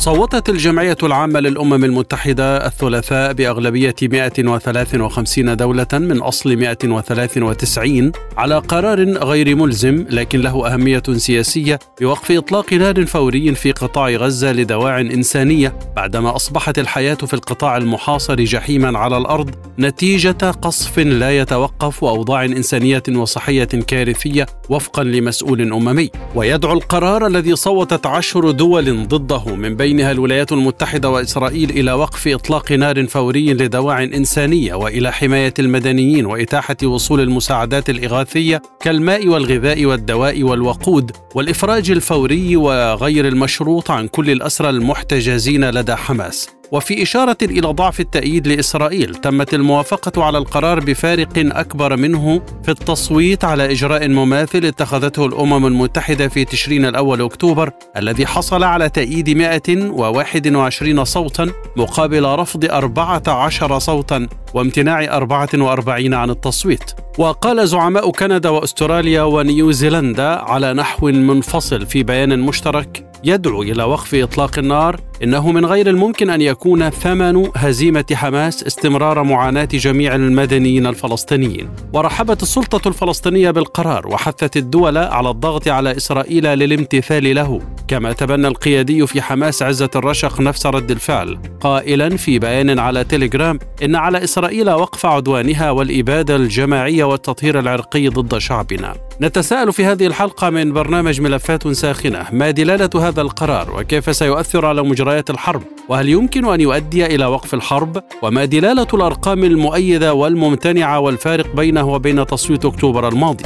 صوتت الجمعية العامة للأمم المتحدة الثلاثاء بأغلبية 153 دولة من أصل 193 على قرار غير ملزم لكن له أهمية سياسية بوقف إطلاق نار فوري في قطاع غزة لدواع إنسانية بعدما أصبحت الحياة في القطاع المحاصر جحيما على الأرض نتيجة قصف لا يتوقف وأوضاع إنسانية وصحية كارثية وفقا لمسؤول أممي. ويدعو القرار الذي صوتت عشر دول ضده من بين بينها الولايات المتحدة وإسرائيل إلى وقف إطلاق نار فوري لدواع إنسانية وإلى حماية المدنيين وإتاحة وصول المساعدات الإغاثية كالماء والغذاء والدواء والوقود والإفراج الفوري وغير المشروط عن كل الأسرى المحتجزين لدى حماس. وفي إشارة إلى ضعف التأييد لإسرائيل تمت الموافقة على القرار بفارق أكبر منه في التصويت على إجراء مماثل اتخذته الأمم المتحدة في تشرين الأول أكتوبر الذي حصل على تأييد 121 صوتا مقابل رفض 14 صوتا وامتناع 44 عن التصويت. وقال زعماء كندا وأستراليا ونيوزيلندا على نحو منفصل في بيان مشترك يدعو إلى وقف إطلاق النار. إنه من غير الممكن أن يكون ثمن هزيمة حماس استمرار معاناة جميع المدنيين الفلسطينيين. ورحبت السلطة الفلسطينية بالقرار وحثت الدول على الضغط على إسرائيل للامتثال له. كما تبنى القيادي في حماس عزت الرشق نفس رد الفعل قائلا في بيان على تيليجرام إن على إسرائيل وقف عدوانها والإبادة الجماعية والتطهير العرقي ضد شعبنا. نتساءل في هذه الحلقة من برنامج ملفات ساخنة. ما دلالة هذا القرار؟ وكيف سيؤثر على مجريات الحرب؟ وهل يمكن أن يؤدي إلى وقف الحرب؟ وما دلالة الأرقام المؤيدة والممتنعة والفارق بينه وبين تصويت أكتوبر الماضي؟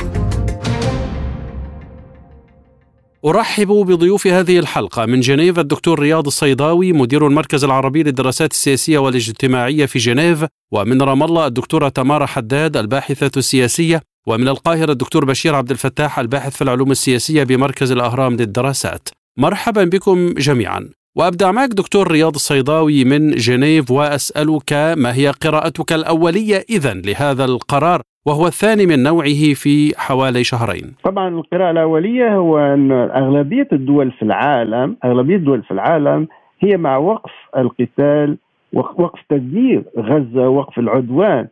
أرحب بضيوف هذه الحلقة. من جنيف الدكتور رياض الصيداوي مدير المركز العربي للدراسات السياسية والاجتماعية في جنيف ومن رام الله الدكتورة تمارا حداد الباحثة السياسية ومن القاهرة الدكتور بشير عبد الفتاح الباحث في العلوم السياسية بمركز الأهرام للدراسات. مرحبا بكم جميعا. وأبدأ معك دكتور رياض الصيداوي من جنيف وأسألك ما هي قراءتك الأولية اذا لهذا القرار؟ وهو الثاني من نوعه في حوالي شهرين. طبعا القراءة الأولية هو أن أغلبية الدول في العالم أغلبية الدول في العالم هي مع وقف القتال وقف تدمير غزة وقف العدوان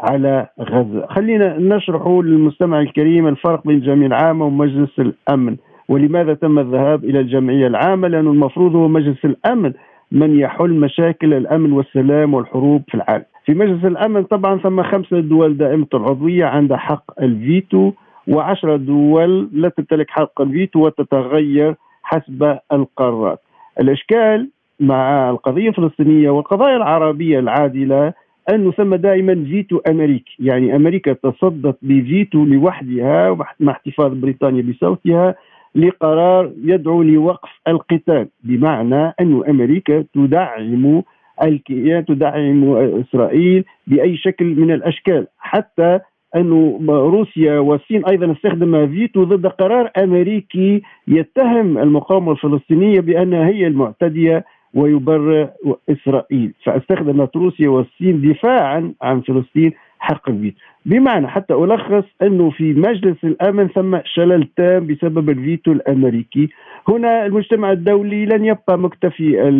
على غزة، خلينا نشرح للمستمع الكريم الفرق بين الجمعيه العامه ومجلس الأمن. ولماذا تم الذهاب إلى الجمعية العامة؟ لأنه المفروض هو مجلس الأمن من يحل مشاكل الأمن والسلام والحروب في العالم. في مجلس الأمن طبعا ثمة خمسة دول دائمة العضويه عندها حق الفيتو وعشرة دول لا تمتلك حق الفيتو وتتغير حسب القارات. الإشكال مع القضية الفلسطينية والقضايا العربية العادلة أنه ثمة دائما فيتو أمريكي، يعني أمريكا تصدت بفيتو لوحدها مع احتفاظ بريطانيا بصوتها لقرار يدعو لوقف القتال بمعنى أن أمريكا تدعم الكيان تدعم إسرائيل بأي شكل من الأشكال. حتى أن روسيا والصين أيضا استخدم فيتو ضد قرار أمريكي يتهم المقاومة الفلسطينية بأنها هي المعتدية ويبرر إسرائيل. فاستخدمت روسيا والصين دفاعا عن فلسطين حق الفيتو. بمعنى حتى ألخص أنه في مجلس الأمن ثم شلل تام بسبب الفيتو الأمريكي. هنا المجتمع الدولي لن يبقى مكتفي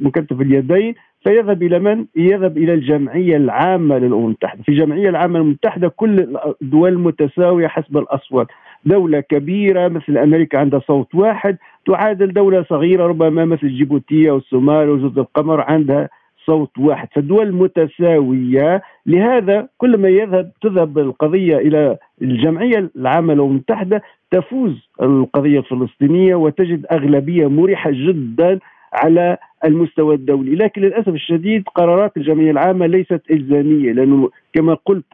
مكتف اليدين. فيذهب إلى من؟ يذهب إلى الجمعية العامة للأمم المتحدة. في الجمعية العامة المتحدة كل الدول متساوية حسب الأصوات. دولة كبيرة مثل أمريكا عندها صوت واحد تعادل دولة صغيرة ربما مثل جيبوتية والصومال وجزر القمر عندها صوت واحد. فالدول متساوية. لهذا كل ما يذهب تذهب القضية إلى الجمعية العامة للأمم المتحدة تفوز القضية الفلسطينية وتجد أغلبية مريحة جدا على المستوى الدولي. لكن للأسف الشديد قرارات الجمعية العامة ليست إلزامية لأنه كما قلت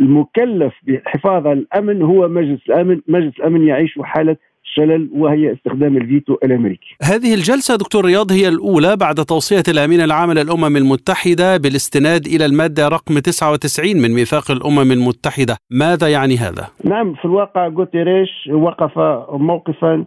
المكلف بحفاظ على الأمن هو مجلس الأمن. مجلس الأمن يعيش حالة شلل وهي استخدام الفيتو الأمريكي. هذه الجلسة دكتور رياض هي الأولى بعد توصية الأمين العام للأمم المتحدة بالاستناد إلى المادة رقم 99 من ميثاق الأمم المتحدة، ماذا يعني هذا؟ نعم في الواقع غوتيريش وقف موقفا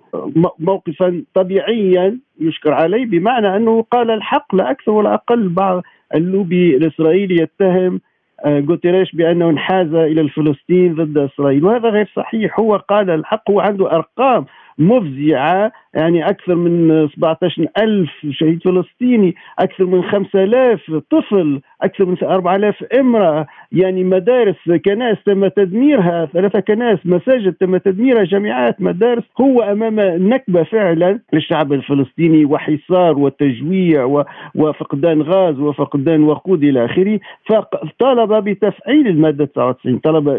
موقفا طبيعيا يشكر عليه بمعنى أنه قال الحق لا أكثر ولا أقل بعض اللوبي الإسرائيلي يتهم غوتيريش آه، بأنه انحاز إلى الفلسطينيين ضد إسرائيل وهذا غير صحيح. هو قال الحق هو عنده أرقام. مفزعة يعني أكثر من 17 ألف شهيد فلسطيني أكثر من 5000 طفل أكثر من 4000 امرأة. يعني مدارس كنائس تم تدميرها ثلاثة كنائس مساجد تم تدميرها جامعات مدارس. هو أمام نكبة فعلا للشعب الفلسطيني وحصار وتجويع وفقدان غاز وفقدان وقود إلى آخره. فطالب بتفعيل المادة 99 طلب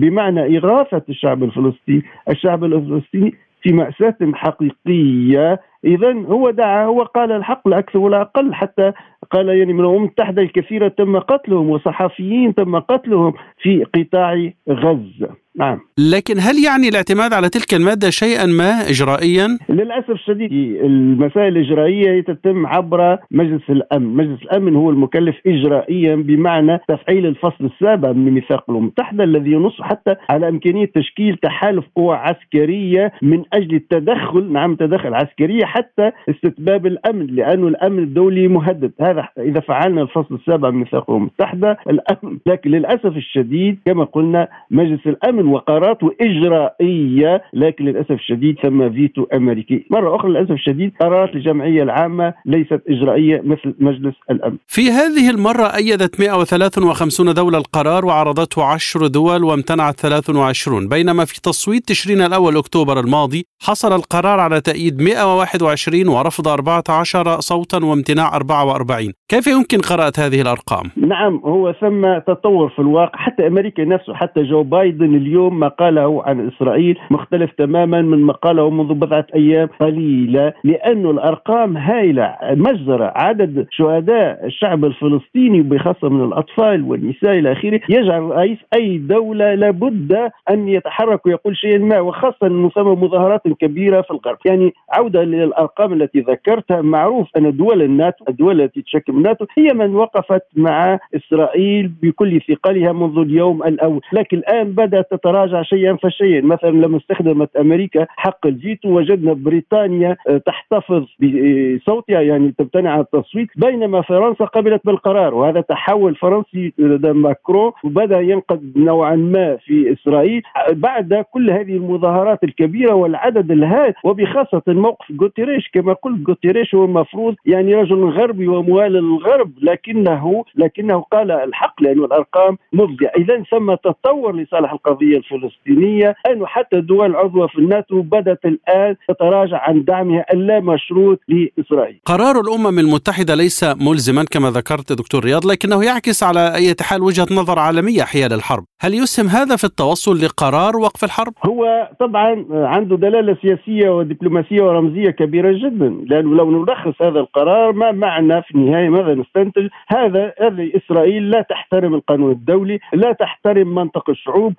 بمعنى إغاثة الشعب الفلسطيني الشعب الفلسطيني في مأساة حقيقية. إذا هو دعا هو قال الحق لا أكثر ولا أقل حتى قال يعني من الأمم المتحدة الكثيرة تم قتلهم وصحفيين تم قتلهم في قطاع غزة. نعم. لكن هل يعني الاعتماد على تلك المادة شيئا ما إجرائيا؟ للأسف الشديد المسائل الإجرائية تتم عبر مجلس الأمن. مجلس الأمن هو المكلف إجرائيا بمعنى تفعيل الفصل السابع من ميثاق الأمم المتحدة الذي ينص حتى على إمكانية تشكيل تحالف قوى عسكرية من أجل التدخل نعم تدخل عسكرية حتى استتباب الأمن لأنه الأمن الدولي مهدد. هذا إذا فعلنا الفصل السابع من ميثاق الأمم المتحدة الأمن. لكن للأسف الشديد كما قلنا مجلس الأمن وقراراته إجرائية لكن للأسف الشديد ثم فيتو أمريكي. مرة أخرى للأسف الشديد قرارات الجمعية العامة ليست إجرائية مثل مجلس الأمن. في هذه المرة أيدت 153 دولة القرار وعرضته 10 دول وامتنعت 23 بينما في تصويت تشرين الأول أكتوبر الماضي حصل القرار على تأييد 121 ورفض 14 صوتا وامتناع 44 كيف يمكن قراءة هذه الأرقام؟ نعم هو ثم تطور في الواقع. حتى أمريكا نفسه حتى جو بايدن اليوم ما قاله عن إسرائيل مختلف تماما من ما قاله منذ بضعة أيام قليلة لأن الأرقام هائلة مجزرة. عدد شهداء الشعب الفلسطيني بخاصة من الأطفال والنساء إلى آخره يجعل رئيس أي دولة لابد أن يتحرك ويقول شيئا ما وخاصة ثم مظاهرات كبيرة في الغرب. يعني عودة للأرقام التي ذكرتها معروف أن دول الناتو الدول التي تشكل الناتو هي من وقفت مع إسرائيل بكل ثقلها منذ اليوم الأول. لكن الآن بدأت تتراجع شيئا فشيئا. مثلا لما استخدمت أمريكا حق الفيتو وجدنا بريطانيا تحتفظ بصوتها يعني تمتنع عن التصويت بينما فرنسا قبلت بالقرار وهذا تحول فرنسي لدى ماكرون وبدأ ينقد نوعا ما في إسرائيل بعد كل هذه المظاهرات الكبيرة والعدد الهائل. وبخاصة موقف غوتيريش كما قلت غوتيريش هو المفروض يعني رجل غربي وموالي للغرب لكنه لكنه قال الحق لأن الأرقام مفزعة. إذا ثم تطور لصالح القضية الفلسطينية أنه حتى الدول العضوة في الناتو بدأت الآن تتراجع عن دعمها اللامشروط لإسرائيل. قرار الأمم المتحدة ليس ملزما كما ذكرت دكتور رياض لكنه يعكس على أي حال وجهة نظر عالمية حيال الحرب. هل يسهم هذا في التوصل لقرار وقف الحرب؟ هو طبعا عنده دلالة سياسية ودبلوماسية ورمزية كبيرة جدا لأنه لو نلخص هذا القرار ما معنى في النهاية ماذا نستنتج؟ هذا إسرائيل لا تحترم القانون الدولي لا تحترم منطق الشعوب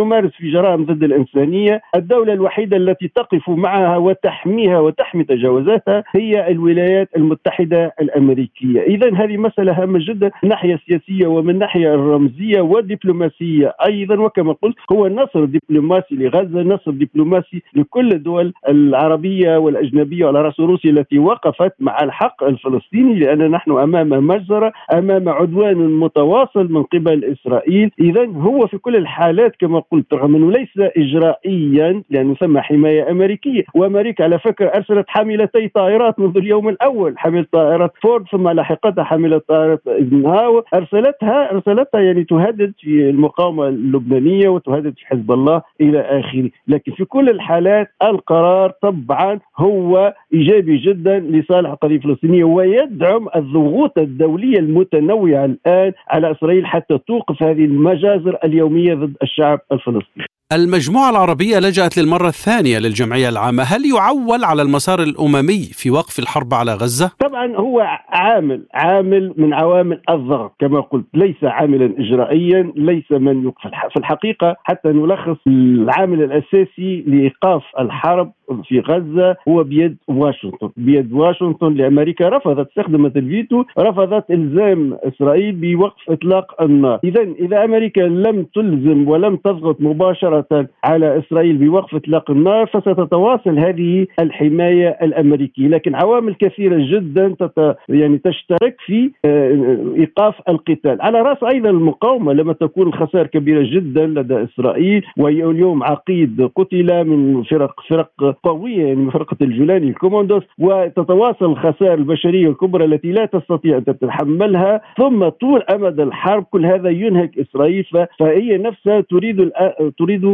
تمارس في جرائم ضد الإنسانية الدولة الوحيدة التي تقف معها وتحميها وتحمي تجاوزاتها هي الولايات المتحدة الأمريكية. إذا هذه مسألة هامة جدا من الناحية السياسية ومن الناحية الرمزية والدبلوماسية أيضا. وكما قلت هو نصر دبلوماسي لغزة نصر دبلوماسي لكل الدول العربية والأجنبية وعلى رأس روسيا التي وقفت مع الحق الفلسطيني لأن نحن أمام مجزرة أمام عدوان متواصل من قبل إسرائيل. إذا هو في كل الحالات كما قلت رغم أنه ليس إجرائيا لأنه ثم حماية أمريكية. وأمريكا على فكرة أرسلت حاملتي طائرات منذ اليوم الأول. حامل طائرة فورد ثم لاحقتها حاملة طائرة ايزنهاور أرسلتها أرسلتها يعني تهدد في المقاومة اللبنانية وتهدد في حزب الله إلى آخره. لكن في كل الحالات القرار طبعا هو إيجابي جدا لصالح القضية الفلسطينية ويدعم الضغوط الدولية المتنوعة الآن على إسرائيل حتى توقف هذه المجازر اليومية ضد الشعب الفلسطيني. verlusten. المجموعة العربية لجأت للمرة الثانية للجمعية العامة. هل يعول على المسار الأممي في وقف الحرب على غزة؟ طبعا هو عامل عامل من عوامل الضغط كما قلت ليس عاملا إجرائيا ليس من يوقف في الحقيقة حتى نلخص العامل الأساسي لإيقاف الحرب في غزة هو بيد واشنطن. بيد واشنطن لأمريكا رفضت استخدمت الفيتو رفضت إلزام إسرائيل بوقف إطلاق النار. إذا إذا أمريكا لم تلزم ولم تضغط مباشرة على إسرائيل بوقف إطلاق النار فستتواصل هذه الحماية الأمريكية. لكن عوامل كثيرة جدا تت يعني تشترك في آه، إيقاف القتال. على رأس أيضا المقاومة لما تكون الخسائر كبيرة جدا لدى إسرائيل واليوم عقيد قتل من فرق فرق قوية يعني من فرقة الجولاني الكوموندوس وتتواصل الخسائر البشرية الكبرى التي لا تستطيع أن تتحملها. ثم طول أمد الحرب كل هذا ينهك إسرائيل فهي نفسها تريد تريد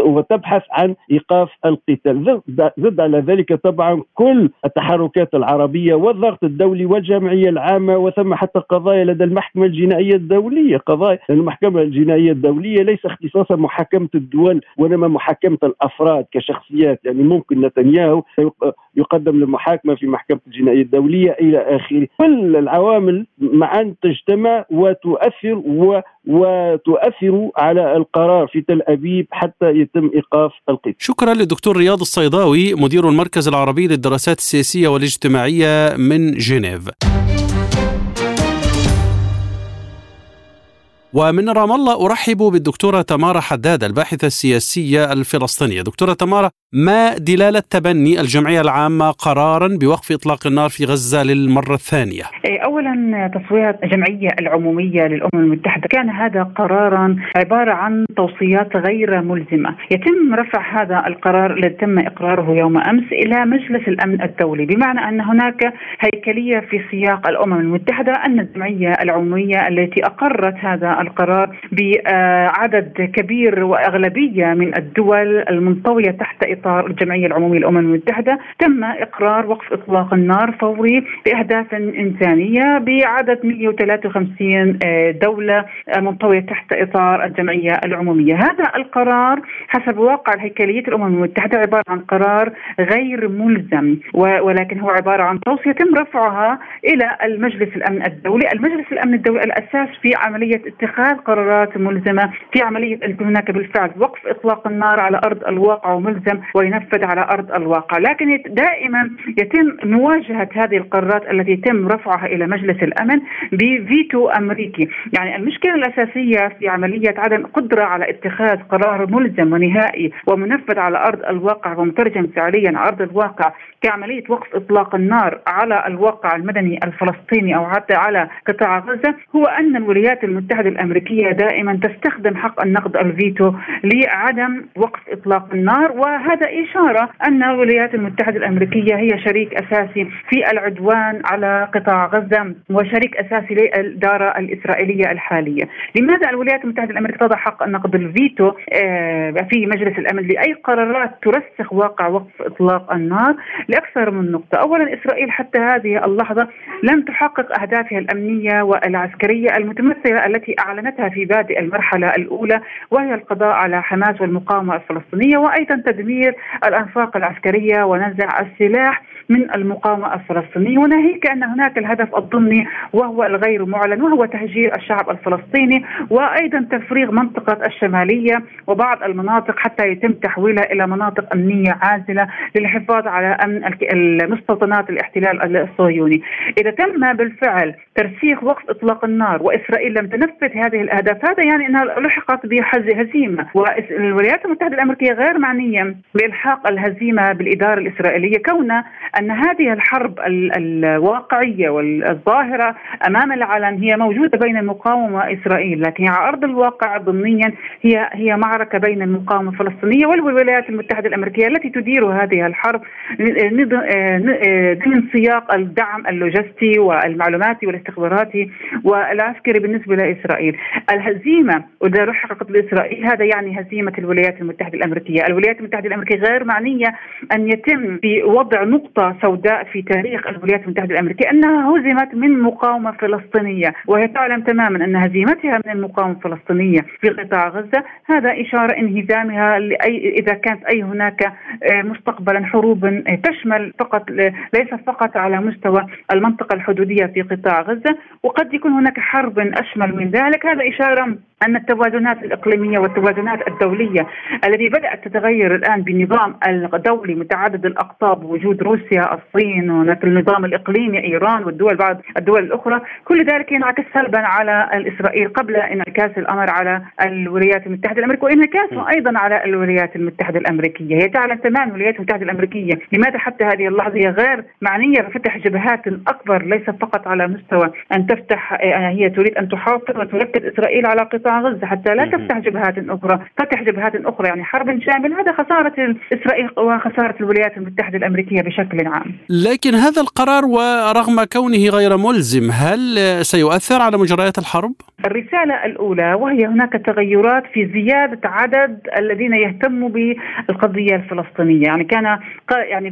وتبحث عن إيقاف القتال. زد على ذلك طبعا كل التحركات العربية والضغط الدولي والجمعية العامة وثم حتى قضايا لدى المحكمة الجنائية الدولية. قضايا المحكمة الجنائية الدولية ليس اختصاصا محاكمة الدول وإنما محاكمة الأفراد كشخصيات. يعني ممكن نتنياهو يقدم للمحاكمه في محكمة الجنائية الدولية إلى آخره. كل العوامل معا تجتمع وتؤثر و وتؤثر على القرار في تل أبيب حتى يتم إيقاف القتال. شكرا للدكتور رياض الصيداوي مدير المركز العربي للدراسات السياسية والاجتماعية من جنيف. ومن رام الله أرحب بالدكتورة تمارا حداد الباحثة السياسية الفلسطينية. دكتورة تمارا ما دلالة تبني الجمعية العامة قرارا بوقف إطلاق النار في غزة للمرة الثانية؟ إيه، أولا تصويت الجمعية العمومية للأمم المتحدة. كان هذا قرارا عبارة عن توصيات غير ملزمة. يتم رفع هذا القرار الذي تم إقراره يوم أمس إلى مجلس الأمن الدولي. بمعنى أن هناك هيكلية في سياق الأمم المتحدة أن الجمعية العمومية التي أقرت هذا القرار بعدد كبير وأغلبية من الدول المنطوية تحت إطار الجمعية العمومية للأمم المتحدة. تم إقرار وقف إطلاق النار فوري بأهداف إنسانية بعدد 153 آه، دولة منطوية تحت إطار الجمعية العمومية. هذا القرار حسب واقع الهيكلية الأمم المتحدة عبارة عن قرار غير ملزم ولكن هو عبارة عن توصية يتم رفعها إلى المجلس الأمن الدولي. المجلس الأمن الدولي الأساس في عملية اتخاذ قرارات ملزمة في عملية أن هناك بالفعل. وقف إطلاق النار على أرض الواقع وملزم وينفذ على أرض الواقع. لكن دائما يتم مواجهة هذه القرارات التي يتم رفعها إلى مجلس الأمن بفيتو أمريكي. يعني المشكلة الأساسية في عملية عدم قدرة على اتخاذ قرار ملزم ونهائي ومنفذ على أرض الواقع ومترجم فعليا على أرض الواقع كعملية وقف إطلاق النار على الواقع المدني الفلسطيني أو حتى على قطاع غزة هو أن الولايات المتحدة الأمريكية دائما تستخدم حق النقد الفيتو لعدم وقف إطلاق النار وهذا إشارة أن الولايات المتحدة الأمريكية هي شريك أساسي في العدوان على قطاع غزة وشريك أساسي للإدارة الإسرائيلية الحالية. لماذا الولايات المتحدة الأمريكية تضع حق النقد الفيتو؟ آه، في مجلس الأمن لأي قرارات ترسخ واقع وقف إطلاق النار؟ لأكثر من نقطة. أولا إسرائيل حتى هذه اللحظة لم تحقق أهدافها الأمنية والعسكرية المتمثلة التي أعلنتها في بادئ المرحلة الأولى وهي القضاء على حماس والمقاومة الفلسطينية وأيضا تدمير الأنفاق العسكرية ونزع السلاح من المقاومة الفلسطينية. وناهيك أن هناك الهدف الضمني وهو الغير معلن وهو تهجير الشعب الفلسطيني وأيضا تفريغ منطقة الشمالية وبعض المناطق حتى يتم تحويلها إلى مناطق أمنية عازلة للحفاظ على أمن المستوطنات الاحتلال الصهيوني. إذا تم بالفعل ترسيخ وقف إطلاق النار وإسرائيل لم تنفذ هذه الأهداف هذا يعني أنها لحقت بهزيمة والولايات المتحدة الأمريكية غير معنية بإلحاق الهزيمة بالإدارة الإسرائيلية كون أن هذه الحرب الواقعية والظاهرة أمام العلن هي موجودة بين المقاومة وإسرائيل لكن على أرض الواقع ضمنيا هي هي معركة بين المقاومة الفلسطينية والولايات المتحدة الأمريكية التي تدير هذه الحرب ضمن سياق الدعم اللوجستي والمعلوماتي والاستخباراتي والعسكري بالنسبة لإسرائيل. الهزيمة وإذا لحقت بإسرائيل هذا يعني هزيمة الولايات المتحدة الأمريكية. الولايات المتحدة الأمريكية غير معنية أن يتم في وضع سوداء في تاريخ الولايات المتحدة الأمريكية أنها هزمت من مقاومة فلسطينية وهي تعلم تماما أن هزيمتها من المقاومة الفلسطينية في قطاع غزة. هذا إشارة انهزامها لأي إذا كانت أي هناك آه، مستقبلا حروب آه، تشمل فقط ليس فقط على مستوى المنطقة الحدودية في قطاع غزة وقد يكون هناك حرب أشمل من ذلك. هذا إشارة أن التوازنات الإقليمية والتوازنات الدولية التي بدأت تتغير الآن بالنظام الدولي متعدد الأقطاب وجود روسيا الصين هناك النظام الإقليمي إيران والدول بعض الدول الأخرى كل ذلك ينعكس سلبا على إسرائيل قبل انعكاس الأمر على الولايات المتحدة الأمريكية وانعكاسه أيضا على الولايات المتحدة الأمريكية. هي تعلم تماما الولايات المتحدة الأمريكية لماذا حتى هذه اللحظة؟ هي غير معنية بفتح جبهات أكبر ليس فقط على مستوى أن تفتح هي تريد أن تحافظ وتركز إسرائيل على قطاع غزة حتى لا تفتح جبهات أخرى. فتح جبهات أخرى يعني حرب شامل هذا خسارة إسرائيل وخسارة الولايات المتحدة الأمريكية عام لكن هذا القرار ورغم كونه غير ملزم هل سيؤثر على مجريات الحرب؟ الرسالة الأولى وهي هناك تغيرات في زيادة عدد الذين يهتموا بالقضية الفلسطينية. يعني كان يعني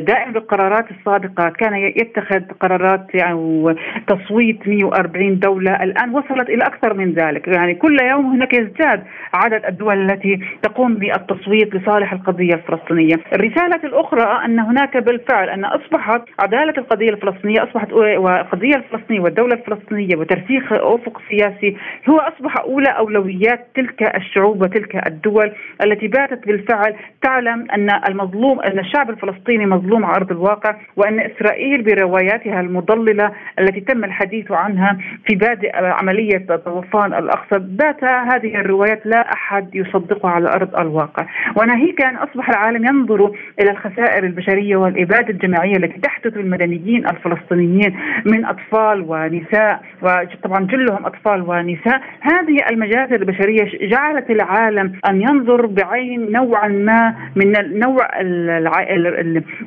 دائما بالقرارات السابقة كان يتخذ قرارات يعني تصويت 140 دولة. الآن وصلت إلى أكثر من ذلك. يعني كل يوم هناك يزداد عدد الدول التي تقوم بالتصويت لصالح القضية الفلسطينية. الرسالة الأخرى أن هناك بالفعل أن أصبحت عدالة القضية الفلسطينية أصبحت والقضية الفلسطينية والدولة الفلسطينية وترسيخ أفق سياسي هو أصبح أولى أولويات تلك الشعوب وتلك الدول التي باتت بالفعل تعلم أن المظلوم أن الشعب الفلسطيني مظلوم على أرض الواقع وأن إسرائيل برواياتها المضللة التي تم الحديث عنها في بادئ عملية طوفان الأقصى. بات هذه الروايات لا أحد يصدقها على أرض الواقع. وناهيك أن أصبح العالم ينظر إلى الخسائر البشرية والإبادة الجماعية التي تحدث للمدنيين الفلسطينيين من أطفال ونساء وطبعا جلهم أطفال ونساء. هذه المجازر البشرية جعلت العالم أن ينظر بعين نوعا ما من نوع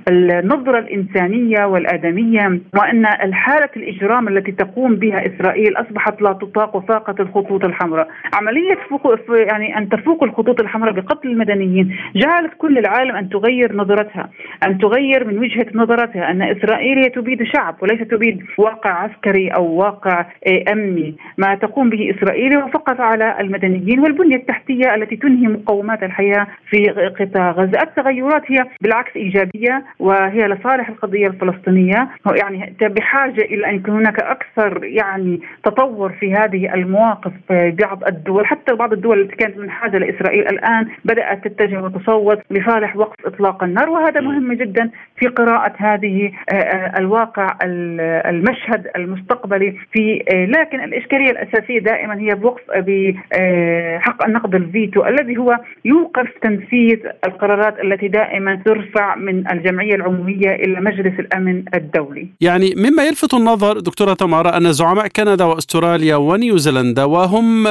النظرة الإنسانية والآدمية وأن الحالة الإجرام التي تقوم بها إسرائيل أصبحت لا تطاق وفاقت الخطوط الحمراء. عملية فوق يعني أن تفوق الخطوط الحمراء بقتل المدنيين جعلت كل العالم أن تغير نظرتها أن تغير من وجهة نظرتها أن إسرائيل هي تبيد شعب وليس تبيد واقع عسكري أو واقع آه، أمني. ما تقوم به إسرائيل هو فقط على المدنيين والبنية التحتية التي تنهي مقومات الحياة في قطاع غزة. التغيرات هي بالعكس إيجابية وهي لصالح القضية الفلسطينية يعني بحاجة إلى أن يكون هناك أكثر يعني تطور في هذه المواقف بعض الدول حتى بعض الدول التي كانت منحازة لإسرائيل الآن بدأت تتجه وتصوت لصالح وقف إطلاق النار وهذا مهم جدا في قراءة هذه آه، آه، الواقع المشهد المستقبلي في آه، لكن الإشكالية الأساسية دائما هي بوقف بحق النقد الفيتو الذي هو يوقف تنفيذ القرارات التي دائما ترفع من الجمعية العمومية إلى مجلس الأمن الدولي. يعني مما يلفت النظر دكتورة تمارا أن زعماء كندا وأستراليا ونيوزيلندا وهم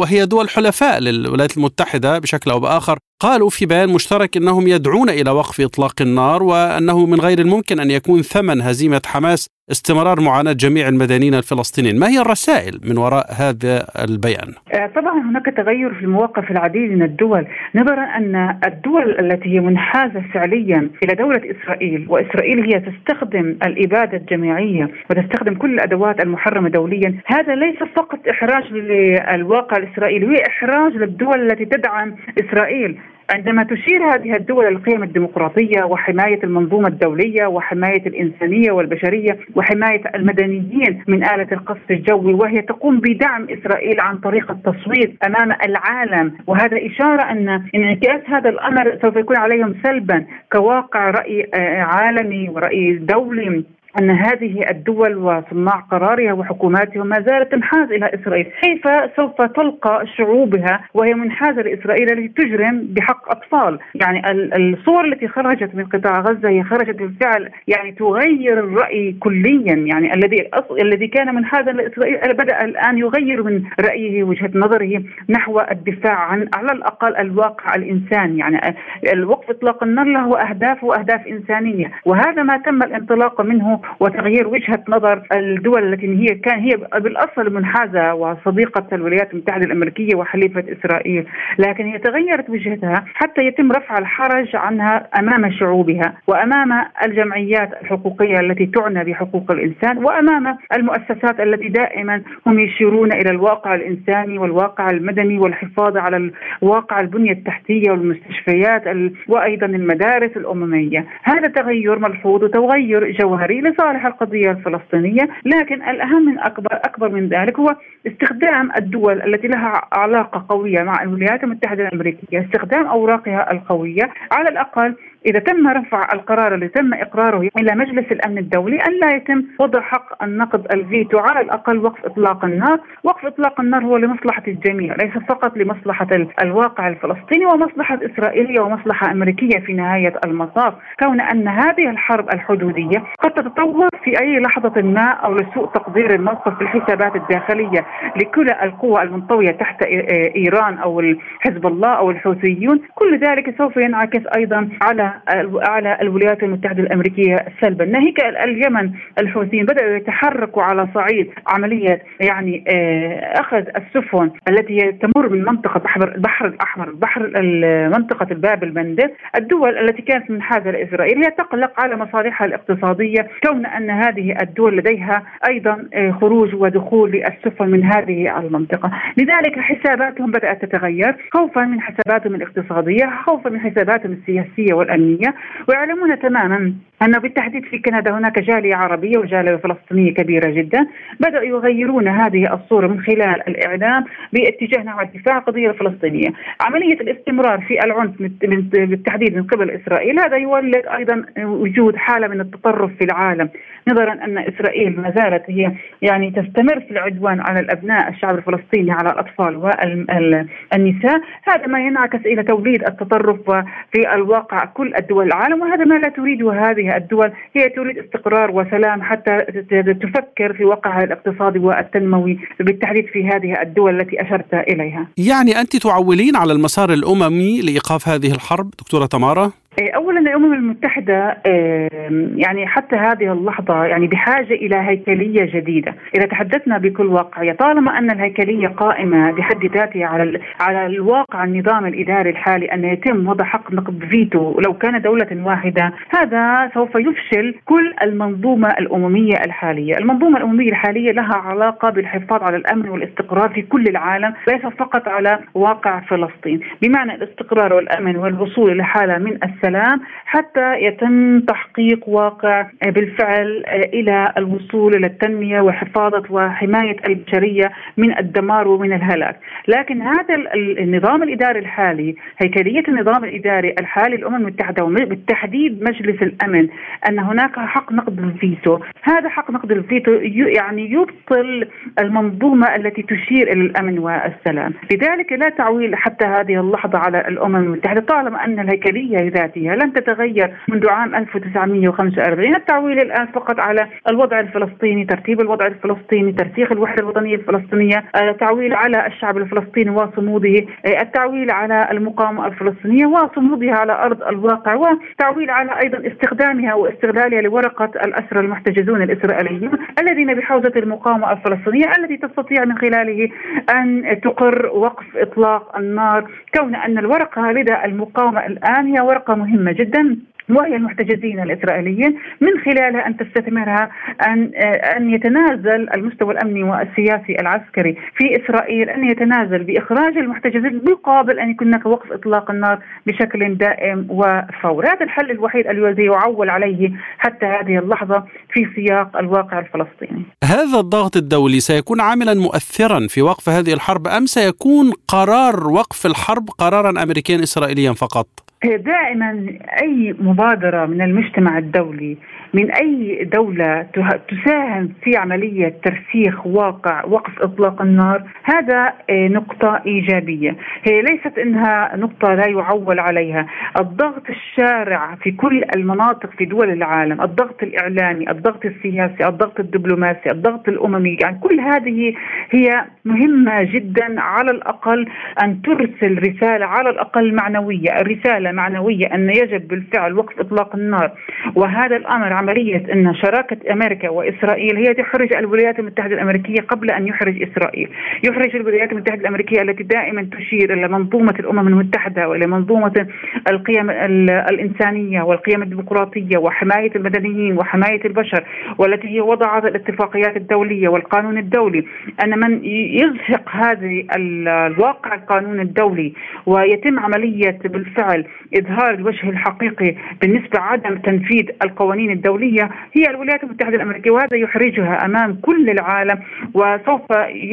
وهي دول حلفاء للولايات المتحدة بشكل أو بآخر قالوا في بيان مشترك إنهم يدعون إلى وقف إطلاق النار وأنه من غير الممكن أن يكون ثمن هزيمة حماس استمرار معاناة جميع المدنيين الفلسطينيين، ما هي الرسائل من وراء هذا البيان؟ آه، طبعا هناك تغير في مواقف العديد من الدول، نظرا أن الدول التي هي منحازة فعليا إلى دولة إسرائيل، وإسرائيل هي تستخدم الإبادة الجماعية وتستخدم كل الأدوات المحرمة دوليا، هذا ليس فقط إحراج للواقع الإسرائيلي، هو إحراج للدول التي تدعم إسرائيل، عندما تشير هذه الدول القيم الديمقراطية وحماية المنظومة الدولية وحماية الإنسانية والبشرية وحماية المدنيين من آلة القصف الجوي وهي تقوم بدعم إسرائيل عن طريق التصويت أمام العالم. وهذا إشارة أن انعكاس هذا الأمر سوف يكون عليهم سلبا كواقع رأي آه، عالمي ورأي دولي. أن هذه الدول وصناع قرارها وحكوماتها ما زالت تنحاز إلى إسرائيل. كيف سوف تلقى شعوبها وهي منحازة لإسرائيل التي تجرم بحق أطفال؟ يعني الصور التي خرجت من قطاع غزة هي خرجت بالفعل يعني تغير الرأي كليا. يعني الذي الذي كان منحازا لإسرائيل بدأ الآن يغير من رأيه وجهة نظره نحو الدفاع عن على الأقل الواقع الإنساني. يعني الوقف إطلاق النار له أهداف وأهداف إنسانية. وهذا ما تم الانطلاق منه وتغيير وجهة نظر الدول التي هي كان هي بالأصل منحازة وصديقة الولايات المتحدة الأمريكية وحليفة إسرائيل، لكن هي تغيرت وجهتها حتى يتم رفع الحرج عنها أمام شعوبها وأمام الجمعيات الحقوقية التي تعنى بحقوق الإنسان وأمام المؤسسات التي دائما هم يشيرون إلى الواقع الإنساني والواقع المدني والحفاظ على الواقع البنية التحتية والمستشفيات وأيضا المدارس الأممية، هذا تغير ملحوظ وتغير جوهري لصالح القضية الفلسطينية، لكن الأهم من اكبر أكبر من ذلك هو استخدام الدول التي لها علاقة قوية مع الولايات المتحدة الأمريكية، استخدام أوراقها القوية على الأقل إذا تم رفع القرار اللي تم إقراره إلى مجلس الأمن الدولي أن لا يتم وضع حق النقد الفيتو على الأقل وقف إطلاق النار. وقف إطلاق النار هو لمصلحة الجميع ليس فقط لمصلحة الواقع الفلسطيني ومصلحة إسرائيلية ومصلحة أمريكية في نهاية المطاف. كون أن هذه الحرب الحدودية قد تتطور في أي لحظة ما أو لسوء تقدير الموقف في الحسابات الداخلية لكل القوى المنطوية تحت إيران أو حزب الله أو الحوثيون. كل ذلك سوف ينعكس أيضا على على الولايات المتحدة الأمريكية سلبا، ناهيك اليمن الحوثيين بدأوا يتحركوا على صعيد عملية يعني آه، أخذ السفن التي تمر من منطقة بحر البحر الأحمر، بحر منطقة الباب المندب، الدول التي كانت منحازه لاسرائيل هي تقلق على مصالحها الاقتصادية كون أن هذه الدول لديها أيضا آه، خروج ودخول للسفن من هذه المنطقة، لذلك حساباتهم بدأت تتغير خوفا من حساباتهم الاقتصادية، خوفا من حساباتهم السياسية والأمنية. الفلسطينية ويعلمون تماما. أنه بالتحديد في كندا هناك جالية عربية وجالية فلسطينية كبيرة جدا. بدأوا يغيرون هذه الصورة من خلال الإعلام باتجاه نحو الدفاع عن القضية الفلسطينية عملية الاستمرار في العنف بالتحديد من قبل إسرائيل هذا يولد أيضا وجود حالة من التطرف في العالم نظرا أن إسرائيل ما زالت هي يعني تستمر في العدوان على الأبناء الشعب الفلسطيني على الأطفال والنساء هذا ما ينعكس إلى توليد التطرف في الواقع كل الدول العالم وهذا ما لا تريده هذه الدول هي تريد استقرار وسلام حتى تفكر في وقعها الاقتصادي والتنموي بالتحديد في هذه الدول التي أشرت إليها يعني أنت تعولين على المسار الأممي لإيقاف هذه الحرب دكتورة تمارا؟ إيه، اولا الامم المتحدة يعني حتى هذه اللحظة يعني بحاجة إلى هيكلية جديدة، إذا تحدثنا بكل واقعيه طالما أن الهيكلية قائمة بحد ذاتها على على الواقع النظام الإداري الحالي أن يتم وضع حق نقد فيتو لو كان دولة واحدة، هذا سوف يفشل كل المنظومة الأممية الحالية، المنظومة الأممية الحالية لها علاقة بالحفاظ على الأمن والاستقرار في كل العالم، ليس فقط على واقع فلسطين، بمعنى الاستقرار والأمن والوصول إلى حالة من السلام السلام حتى يتم تحقيق واقع بالفعل إلى الوصول إلى التنمية وحفاظة وحماية البشرية من الدمار ومن الهلاك، لكن هذا النظام الإداري الحالي، هيكلية النظام الإداري الحالي للأمم المتحدة وبالتحديد مجلس الأمن أن هناك حق نقض الفيتو، هذا حق نقض الفيتو يعني يبطل المنظومة التي تشير إلى الأمن والسلام، لذلك لا تعويل حتى هذه اللحظة على الأمم المتحدة طالما أن الهيكلية ذات ذاتها لن تتغير منذ عام 1945 التعويل الآن فقط على الوضع الفلسطيني ترتيب الوضع الفلسطيني ترسيخ الوحدة الوطنية الفلسطينية التعويل على الشعب الفلسطيني وصموده التعويل على المقاومة الفلسطينية وصمودها على أرض الواقع وتعويل على أيضا استخدامها واستغلالها لورقة الأسرى المحتجزون الإسرائيليين الذين بحوزة المقاومة الفلسطينية التي تستطيع من خلاله أن تقر وقف إطلاق النار كون أن الورقة لدى المقاومة الآن هي ورقة مهمة جدا وهي المحتجزين الإسرائيليين من خلالها أن تستثمرها أن أن يتنازل المستوى الأمني والسياسي العسكري في إسرائيل أن يتنازل بإخراج المحتجزين مقابل أن يكون هناك وقف إطلاق النار بشكل دائم وفوري، هذا الحل الوحيد الذي يعول عليه حتى هذه اللحظة في سياق الواقع الفلسطيني. هذا الضغط الدولي سيكون عاملا مؤثرا في وقف هذه الحرب أم سيكون قرار وقف الحرب قرارا امريكيا اسرائيليا فقط؟ دائما أي مبادرة من المجتمع الدولي من أي دولة تساهم في عملية ترسيخ واقع وقف إطلاق النار هذا آه، نقطة إيجابية. هي ليست إنها نقطة لا يعول عليها. الضغط الشارع في كل المناطق في دول العالم الضغط الإعلامي الضغط السياسي الضغط الدبلوماسي الضغط الأممي يعني كل هذه هي مهمة جدا على الأقل أن ترسل رسالة على الأقل معنوية. الرسالة معنوية أن يجب بالفعل وقف إطلاق النار. وهذا الأمر عملية أن شراكة أمريكا وإسرائيل هي تحرج الولايات المتحدة الأمريكية قبل أن يحرج إسرائيل. يحرج الولايات المتحدة الأمريكية التي دائما تشير إلى منظومة الأمم المتحدة وإلى منظومة القيم الإنسانية والقيم الديمقراطية وحماية المدنيين وحماية البشر والتي هي وضعت الاتفاقيات الدولية والقانون الدولي. أن من يزهق هذه الواقع القانون الدولي ويتم عملية بالفعل إظهار الوجه الحقيقي بالنسبة عدم تنفيذ القوانين الدولية هي الولايات المتحدة الأمريكية وهذا يحرجها أمام كل العالم. وسوف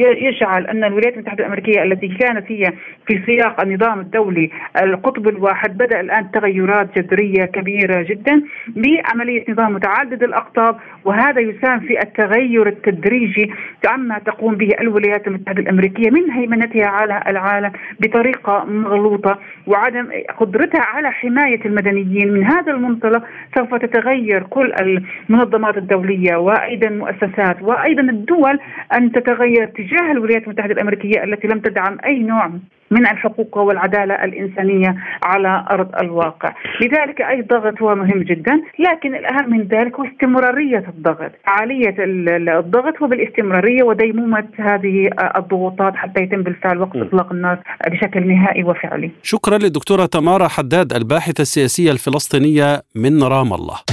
يجعل أن الولايات المتحدة الأمريكية التي كانت هي في سياق النظام الدولي القطب الواحد بدأ الآن تغيرات جذرية كبيرة جدا بعملية نظام متعدد الأقطاب. وهذا يساهم في التغير التدريجي عما تقوم به الولايات المتحدة الأمريكية من هيمنتها على العالم بطريقة مغلوطة. وعدم قدرتها على حماية المدنيين من هذا المنطلق سوف تتغير كل المنظمات الدولية وأيضا المؤسسات وأيضا الدول أن تتغير تجاه الولايات المتحدة الأمريكية التي لم تدعم أي نوع من الحقوق والعدالة الإنسانية على أرض الواقع. لذلك أي ضغط هو مهم جدا لكن الأهم من ذلك هو استمرارية الضغط. عالية الضغط هو بالاستمرارية وديمومة هذه الضغوطات حتى يتم بالفعل وقف إطلاق النار بشكل نهائي وفعلي. شكرا للدكتورة تمارا حداد الباحثة السياسية الفلسطينية من رام الله.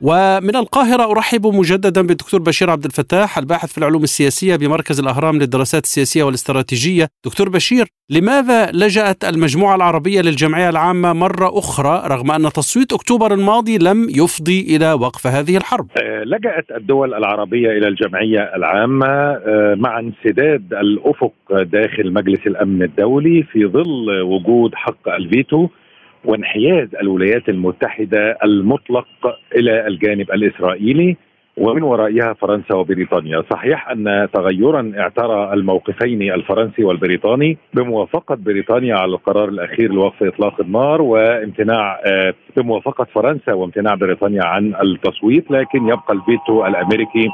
ومن القاهرة أرحب مجددا بالدكتور بشير عبد الفتاح الباحث في العلوم السياسية بمركز الأهرام للدراسات السياسية والاستراتيجية. دكتور بشير لماذا لجأت المجموعة العربية للجمعية العامة مرة أخرى رغم أن تصويت أكتوبر الماضي لم يفضي إلى وقف هذه الحرب؟ آه، لجأت الدول العربية إلى الجمعية العامة آه، مع انسداد الأفق داخل مجلس الأمن الدولي في ظل وجود حق الفيتو. وانحياز الولايات المتحدة المطلق إلى الجانب الإسرائيلي ومن ورائها فرنسا وبريطانيا. صحيح أن تغيرا اعترى الموقفين الفرنسي والبريطاني بموافقة بريطانيا على القرار الأخير لوقف إطلاق النار وامتناع آه، بموافقة فرنسا وامتناع بريطانيا عن التصويت لكن يبقى الفيتو الأمريكي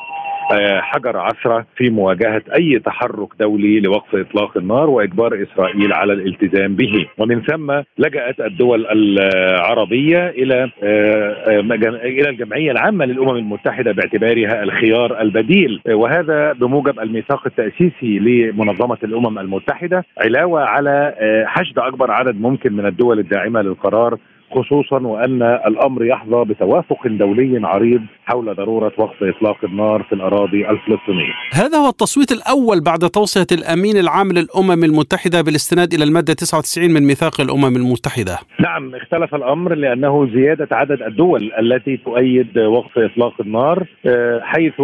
حجر عثرة في مواجهة أي تحرك دولي لوقف إطلاق النار وإجبار إسرائيل على الالتزام به. ومن ثم لجأت الدول العربية إلى آه، إلى الجمعية العامة للأمم المتحدة باعتبارها الخيار البديل. وهذا بموجب الميثاق التأسيسي لمنظمة الأمم المتحدة علاوة على آه، حشد أكبر عدد ممكن من الدول الداعمة للقرار خصوصا وأن الأمر يحظى بتوافق دولي عريض حول ضرورة وقف إطلاق النار في الأراضي الفلسطينية. هذا هو التصويت الأول بعد توصية الأمين العام للأمم المتحدة بالاستناد إلى المادة 99 من ميثاق الأمم المتحدة. نعم اختلف الأمر لأنه زيادة عدد الدول التي تؤيد وقف إطلاق النار آه، حيث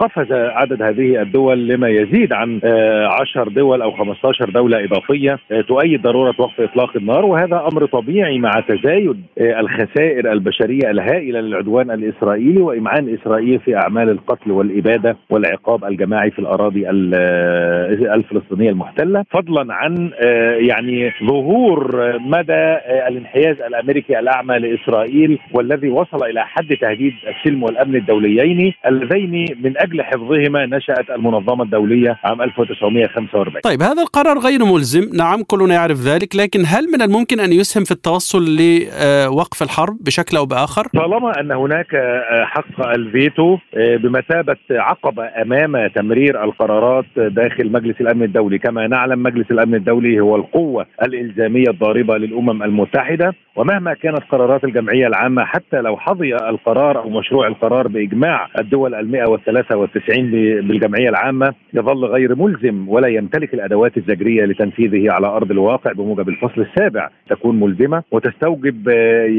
قفز عدد هذه الدول لما يزيد عن 10 آه، دول أو 15 دولة إضافية آه، تؤيد ضرورة وقف إطلاق النار وهذا أمر طبيعي مع تزايد الخسائر البشرية الهائلة للعدوان الإسرائيلي وامعان إسرائيل في أعمال القتل والإبادة والعقاب الجماعي في الأراضي آه، الفلسطينية المحتلة فضلا عن آه، يعني ظهور مدى الانحياز الأمريكي الأعمى لإسرائيل والذي وصل إلى حد تهديد السلم والأمن الدوليين اللذين من أجل حفظهما نشأت المنظمة الدولية عام 1945 طيب هذا القرار غير ملزم نعم كلنا يعرف ذلك لكن هل من الممكن أن يسهم في التوصل آه، وقف الحرب بشكل أو بآخر؟ طالما أن هناك آه، حق الفيتو آه، بمثابة عقبه أمام تمرير القرارات داخل مجلس الأمن الدولي، كما نعلم مجلس الأمن الدولي هو القوة الإلزامية الضاربه للأمم المتحدة، ومهما كانت قرارات الجمعية العامة حتى لو حظي القرار أو مشروع القرار بإجماع الدول ال 193 بالجمعية العامة يظل غير ملزم ولا يمتلك الأدوات الزجرية لتنفيذه على أرض الواقع بموجب الفصل السابع تكون ملزمة وتستوجب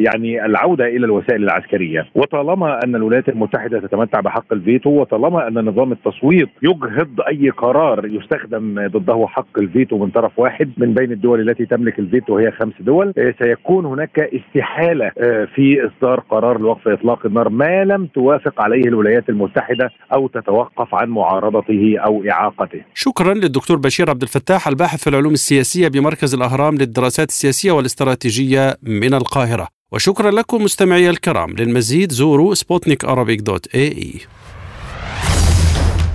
يعني العودة إلى الوسائل العسكرية. وطالما أن الولايات المتحدة تتمتع بحق الفيتو وطالما أن نظام التصويت يجهض أي قرار يستخدم ضده حق الفيتو من طرف واحد من بين الدول التي تملك الفيتو وهي خمس دول آه، سيكون هناك استحالة آه، في إصدار قرار لوقف إطلاق النار ما لم توافق عليه الولايات المتحدة أو تتوقف عن معارضته أو إعاقته. شكرا للدكتور بشير عبد الفتاح الباحث في العلوم السياسية بمركز الأهرام للدراسات السياسية والاستراتيجية من القاهرة وشكرا لكم مستمعي الكرام. للمزيد زوروا سبوتنيك dot AE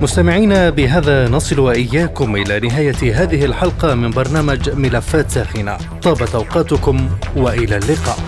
مستمعينا بهذا نصل وإياكم إلى نهاية هذه الحلقة من برنامج ملفات ساخنة. طابت أوقاتكم وإلى اللقاء.